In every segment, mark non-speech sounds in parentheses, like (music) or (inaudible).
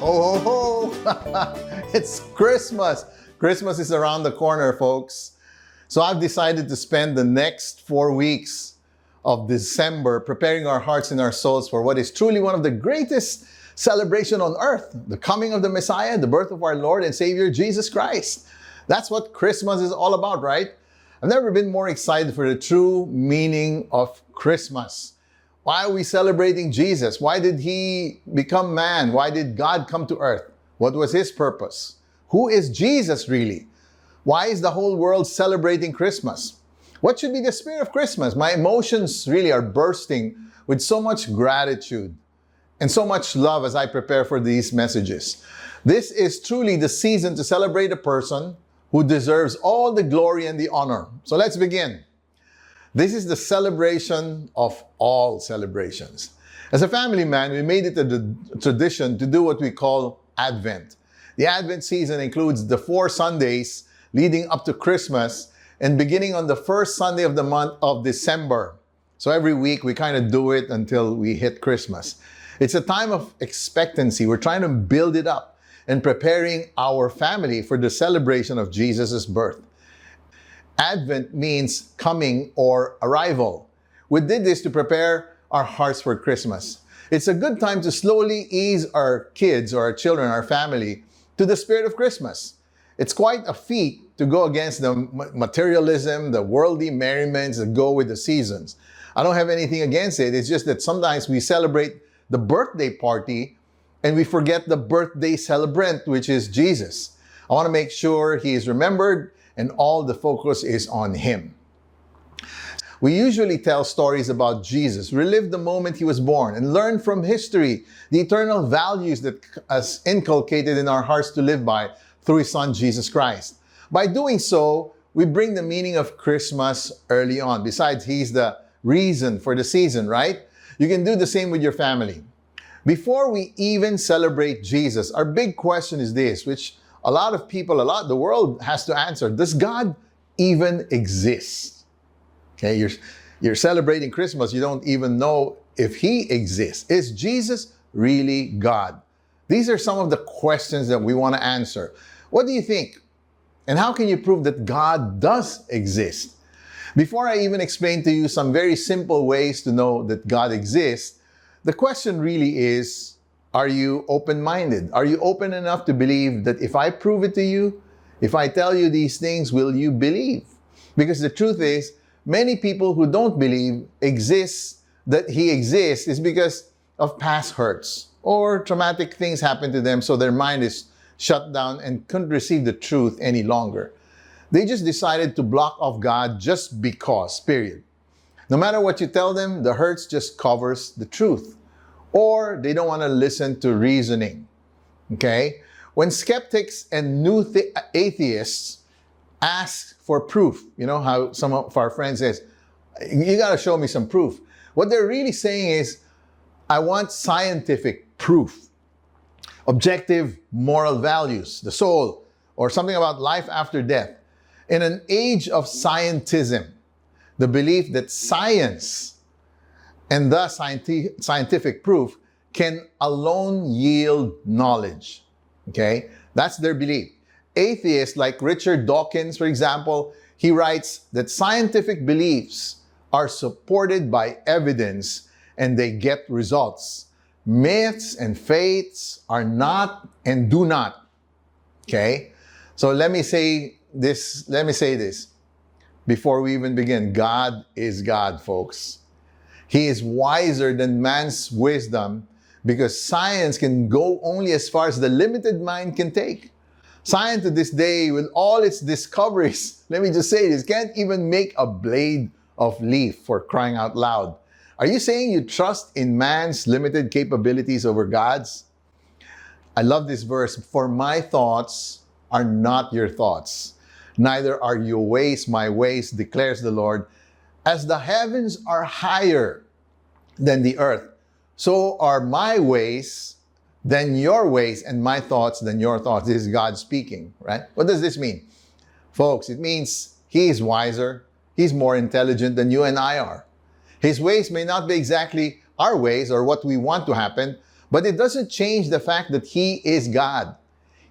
Ho, ho, ho! (laughs) it's Christmas. Christmas is around the corner, folks. So I've decided to spend the next four weeks of December preparing our hearts and our souls for what is truly one of the greatest celebration on earth, the coming of the Messiah, the birth of our Lord and Savior Jesus Christ. That's what Christmas is all about, right? I've never been more excited for the true meaning of Christmas. Why are we celebrating Jesus? Why did he become man? Why did God come to earth? What was his purpose? Who is Jesus really? Why is the whole world celebrating Christmas? What should be the spirit of Christmas? My emotions really are bursting with so much gratitude and so much love as I prepare for these messages. This is truly the season to celebrate a person who deserves all the glory and the honor. So let's begin. This is the celebration of all celebrations. As a family man, we made it a tradition to do what we call Advent. The Advent season includes the four Sundays leading up to Christmas and beginning on the first Sunday of the month of December. So every week we kind of do it until we hit Christmas. It's a time of expectancy. We're trying to build it up and preparing our family for the celebration of Jesus' birth. Advent means coming or arrival. We did this to prepare our hearts for Christmas. It's a good time to slowly ease our kids or our children, our family, to the spirit of Christmas. It's quite a feat to go against the materialism, the worldly merriments that go with the seasons. I don't have anything against it. It's just that sometimes we celebrate the birthday party and we forget the birthday celebrant, which is Jesus. I want to make sure he is remembered and all the focus is on Him. We usually tell stories about Jesus, relive the moment He was born, and learn from history the eternal values that is inculcated in our hearts to live by through His Son, Jesus Christ. By doing so, we bring the meaning of Christmas early on. Besides, He's the reason for the season, right? You can do the same with your family. Before we even celebrate Jesus, our big question is this, which a lot of people, a lot, the world has to answer Does God even exist? Okay, you're, you're celebrating Christmas, you don't even know if He exists. Is Jesus really God? These are some of the questions that we want to answer. What do you think? And how can you prove that God does exist? Before I even explain to you some very simple ways to know that God exists, the question really is are you open minded? Are you open enough to believe that if I prove it to you, if I tell you these things, will you believe? Because the truth is, many people who don't believe exists that he exists is because of past hurts or traumatic things happen to them, so their mind is shut down and couldn't receive the truth any longer. They just decided to block off God just because, period. No matter what you tell them, the hurts just covers the truth or they don't want to listen to reasoning. Okay? When skeptics and new th- atheists ask for proof, you know how some of our friends says, you got to show me some proof. What they're really saying is, I want scientific proof, objective moral values, the soul, or something about life after death. In an age of scientism, the belief that science and thus scientific proof can alone yield knowledge. Okay? That's their belief. Atheists like Richard Dawkins, for example, he writes that scientific beliefs are supported by evidence and they get results. Myths and faiths are not and do not. Okay? So let me say this, let me say this before we even begin. God is God, folks. He is wiser than man's wisdom because science can go only as far as the limited mind can take. Science to this day, with all its discoveries, (laughs) let me just say this, can't even make a blade of leaf for crying out loud. Are you saying you trust in man's limited capabilities over God's? I love this verse. For my thoughts are not your thoughts, neither are your ways my ways, declares the Lord. As the heavens are higher than the earth, so are my ways than your ways, and my thoughts than your thoughts. This is God speaking, right? What does this mean? Folks, it means He is wiser, He's more intelligent than you and I are. His ways may not be exactly our ways or what we want to happen, But it doesn't change the fact that He is God.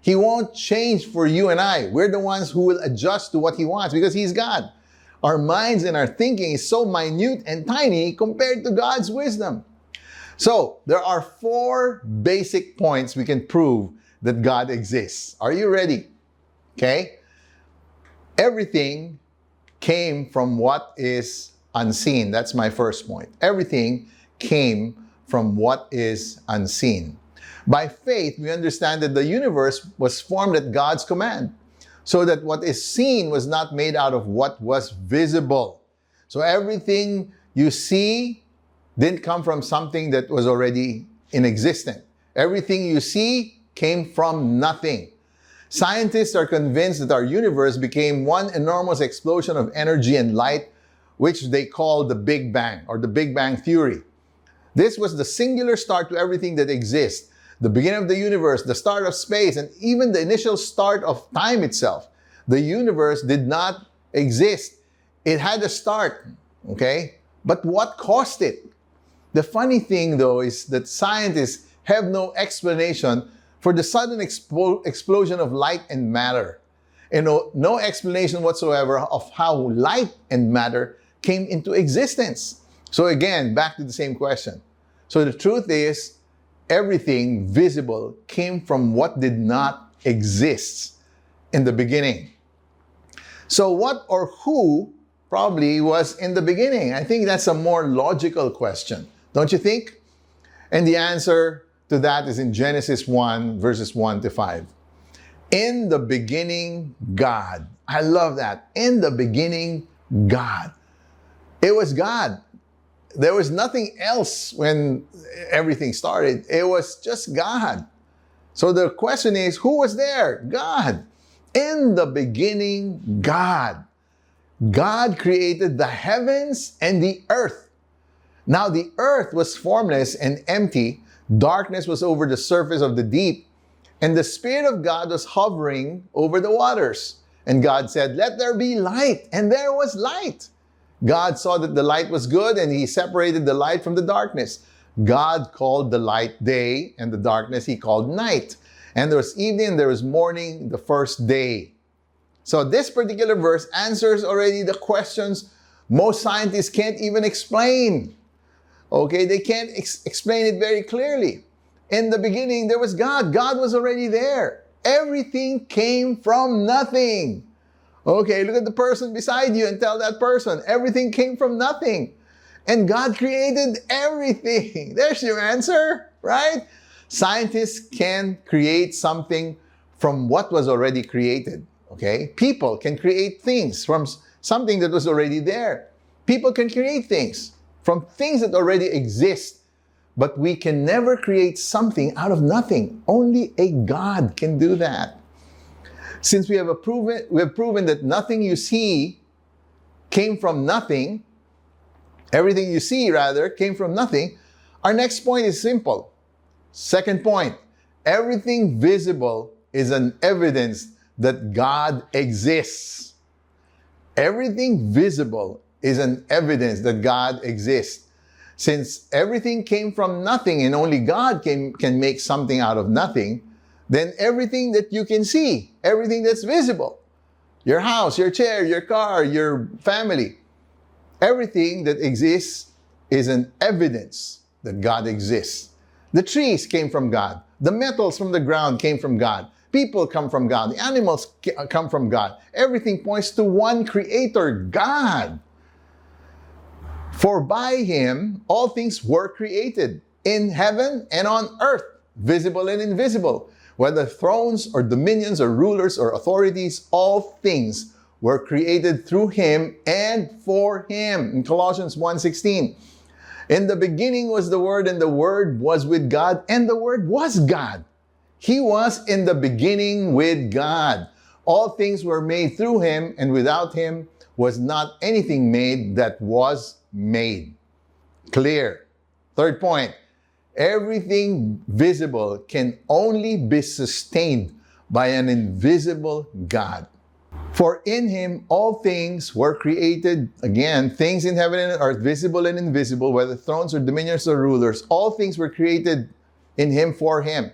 He won't change for you and I. We're the ones who will adjust to what He wants because He's God. Our minds and our thinking is so minute and tiny compared to God's wisdom. So, there are four basic points we can prove that God exists. Are you ready? Okay? Everything came from what is unseen. That's my first point. Everything came from what is unseen. By faith, we understand that the universe was formed at God's command, so that what is seen was not made out of what was visible. So everything you see didn't come from something that was already in existence. Everything you see came from nothing. Scientists are convinced that our universe became one enormous explosion of energy and light, which they call the Big Bang or the Big Bang Theory. This was the singular start to everything that exists the beginning of the universe, the start of space, and even the initial start of time itself. The universe did not exist. It had a start, okay? But what caused it? The funny thing, though, is that scientists have no explanation for the sudden expo- explosion of light and matter. And no, no explanation whatsoever of how light and matter came into existence. So, again, back to the same question. So, the truth is, everything visible came from what did not exist in the beginning. So, what or who probably was in the beginning? I think that's a more logical question, don't you think? And the answer to that is in Genesis 1, verses 1 to 5. In the beginning, God. I love that. In the beginning, God. It was God. There was nothing else when everything started. It was just God. So the question is who was there? God. In the beginning, God. God created the heavens and the earth. Now, the earth was formless and empty Darkness was over the surface of the deep, and the Spirit of God was hovering over the waters. And God said, Let there be light. And there was light. God saw that the light was good, and He separated the light from the darkness. God called the light day, and the darkness He called night. And there was evening, there was morning, the first day. So this particular verse answers already the questions most scientists can't even explain. Okay, they can't ex- explain it very clearly. In the beginning, there was God. God was already there. Everything came from nothing. Okay, look at the person beside you and tell that person everything came from nothing. And God created everything. (laughs) There's your answer, right? Scientists can create something from what was already created. Okay? People can create things from something that was already there. People can create things from things that already exist. But we can never create something out of nothing. Only a God can do that. Since we have proven, we have proven that nothing you see came from nothing, everything you see rather came from nothing, our next point is simple. Second point, everything visible is an evidence that God exists. Everything visible is an evidence that God exists. Since everything came from nothing and only God can, can make something out of nothing, then everything that you can see, everything that's visible, your house, your chair, your car, your family, everything that exists is an evidence that God exists. The trees came from God. The metals from the ground came from God. People come from God. The animals come from God. Everything points to one creator, God. For by him all things were created, in heaven and on earth, visible and invisible. Whether thrones or dominions or rulers or authorities, all things were created through him and for him. In Colossians 1:16. In the beginning was the Word, and the Word was with God, and the Word was God. He was in the beginning with God. All things were made through him, and without him was not anything made that was made. Clear. Third point everything visible can only be sustained by an invisible God. For in him all things were created, again, things in heaven and earth, visible and invisible, whether thrones or dominions or rulers, all things were created in him, for him.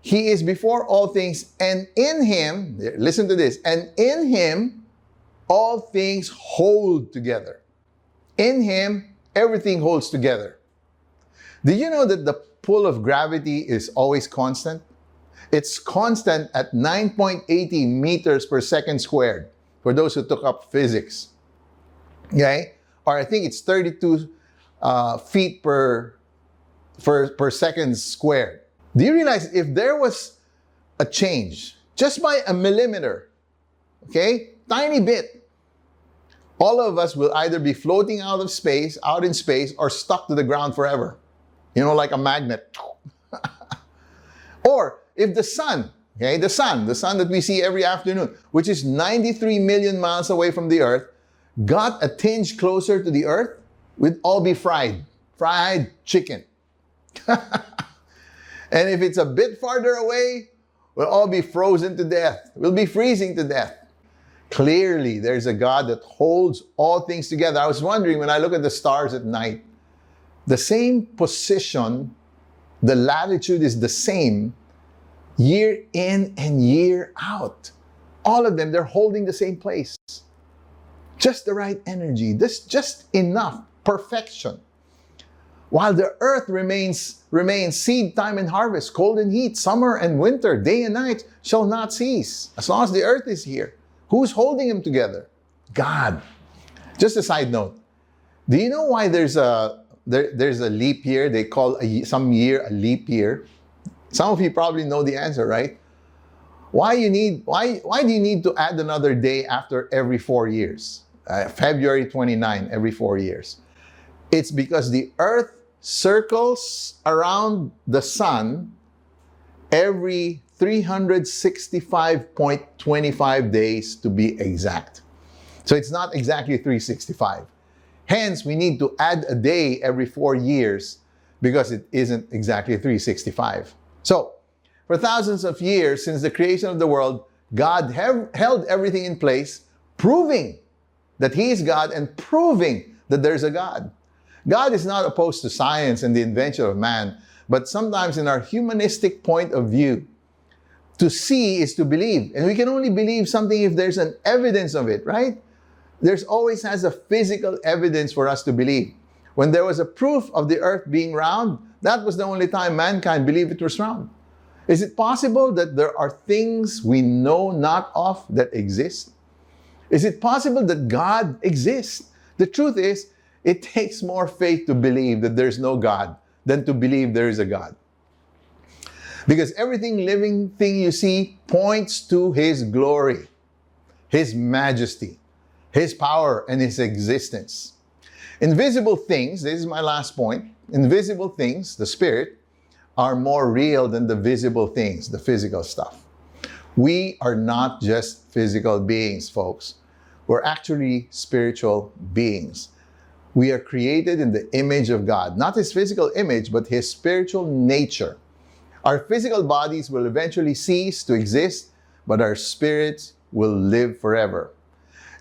He is before all things, and in him, listen to this, and in him all things hold together. In him, everything holds together. Did you know that the pull of gravity is always constant? It's constant at 9.80 meters per second squared for those who took up physics. Okay? Or I think it's 32 uh, feet per, per, per second squared. Do you realize if there was a change just by a millimeter, okay, tiny bit, all of us will either be floating out of space, out in space, or stuck to the ground forever. You know, like a magnet. (laughs) or if the sun, okay, the sun, the sun that we see every afternoon, which is 93 million miles away from the earth, got a tinge closer to the earth, we'd all be fried. Fried chicken. (laughs) And if it's a bit farther away, we'll all be frozen to death. We'll be freezing to death. Clearly, there's a God that holds all things together. I was wondering when I look at the stars at night, the same position, the latitude is the same year in and year out. All of them, they're holding the same place. Just the right energy, this just enough perfection. While the earth remains remains seed time and harvest cold and heat summer and winter day and night shall not cease. As long as the earth is here who's holding them together? God. Just a side note. Do you know why there's a there, there's a leap year. They call a, some year a leap year. Some of you probably know the answer right? Why you need why why do you need to add another day after every four years? Uh, february 29 every four years. It's because the earth circles around the sun every 365.25 days to be exact. So it's not exactly 365. Hence, we need to add a day every four years because it isn't exactly 365. So, for thousands of years since the creation of the world, God have held everything in place, proving that He is God and proving that there's a God. God is not opposed to science and the invention of man, but sometimes in our humanistic point of view, to see is to believe. And we can only believe something if there's an evidence of it, right? There's always has a physical evidence for us to believe. When there was a proof of the earth being round, that was the only time mankind believed it was round. Is it possible that there are things we know not of that exist? Is it possible that God exists? The truth is, it takes more faith to believe that there's no God than to believe there is a God. Because everything living thing you see points to His glory, His majesty, His power, and His existence. Invisible things, this is my last point, invisible things, the Spirit, are more real than the visible things, the physical stuff. We are not just physical beings, folks. We're actually spiritual beings. We are created in the image of God, not his physical image, but his spiritual nature. Our physical bodies will eventually cease to exist, but our spirits will live forever.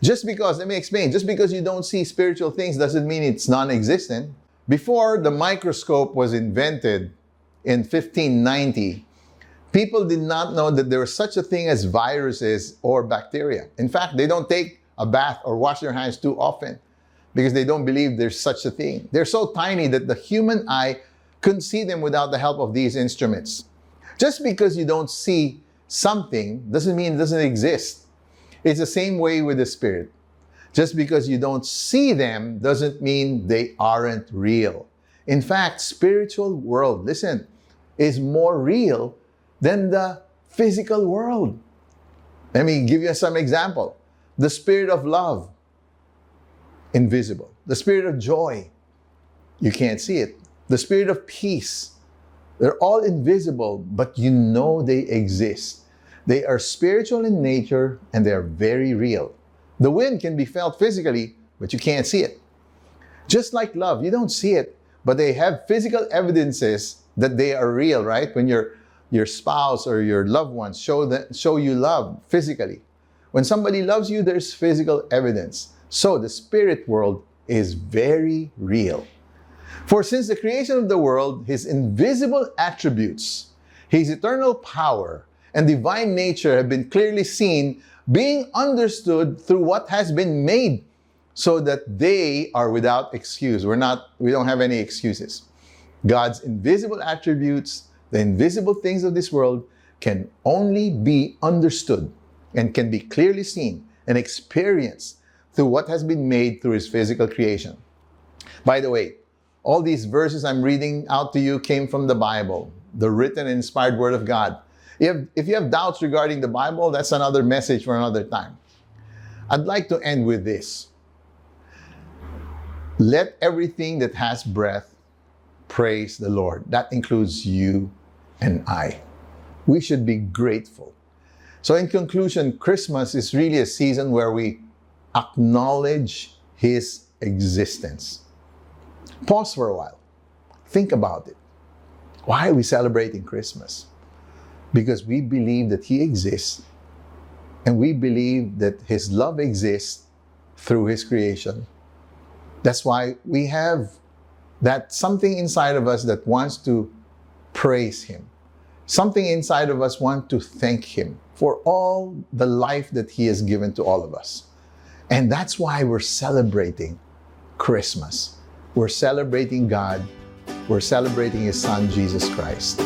Just because, let me explain, just because you don't see spiritual things doesn't mean it's non existent. Before the microscope was invented in 1590, people did not know that there was such a thing as viruses or bacteria. In fact, they don't take a bath or wash their hands too often because they don't believe there's such a thing. They're so tiny that the human eye couldn't see them without the help of these instruments. Just because you don't see something doesn't mean it doesn't exist. It's the same way with the spirit. Just because you don't see them doesn't mean they aren't real. In fact, spiritual world, listen, is more real than the physical world. Let me give you some example. The spirit of love invisible. The spirit of joy, you can't see it. The spirit of peace, they're all invisible, but you know they exist. They are spiritual in nature and they are very real. The wind can be felt physically, but you can't see it. Just like love, you don't see it, but they have physical evidences that they are real, right? When your your spouse or your loved ones show that show you love physically. When somebody loves you, there's physical evidence. So the spirit world is very real. For since the creation of the world, his invisible attributes, his eternal power, and divine nature have been clearly seen, being understood through what has been made, so that they are without excuse. We're not, we don't have any excuses. God's invisible attributes, the invisible things of this world, can only be understood and can be clearly seen and experienced through what has been made through his physical creation. By the way, all these verses I'm reading out to you came from the Bible, the written inspired Word of God. If, if you have doubts regarding the Bible, that's another message for another time. I'd like to end with this. Let everything that has breath praise the Lord. That includes you and I. We should be grateful. So, in conclusion, Christmas is really a season where we acknowledge His existence. Pause for a while. Think about it. Why are we celebrating Christmas? Because we believe that He exists and we believe that His love exists through His creation. That's why we have that something inside of us that wants to praise Him. Something inside of us wants to thank Him for all the life that He has given to all of us. And that's why we're celebrating Christmas. We're celebrating God. We're celebrating His Son, Jesus Christ.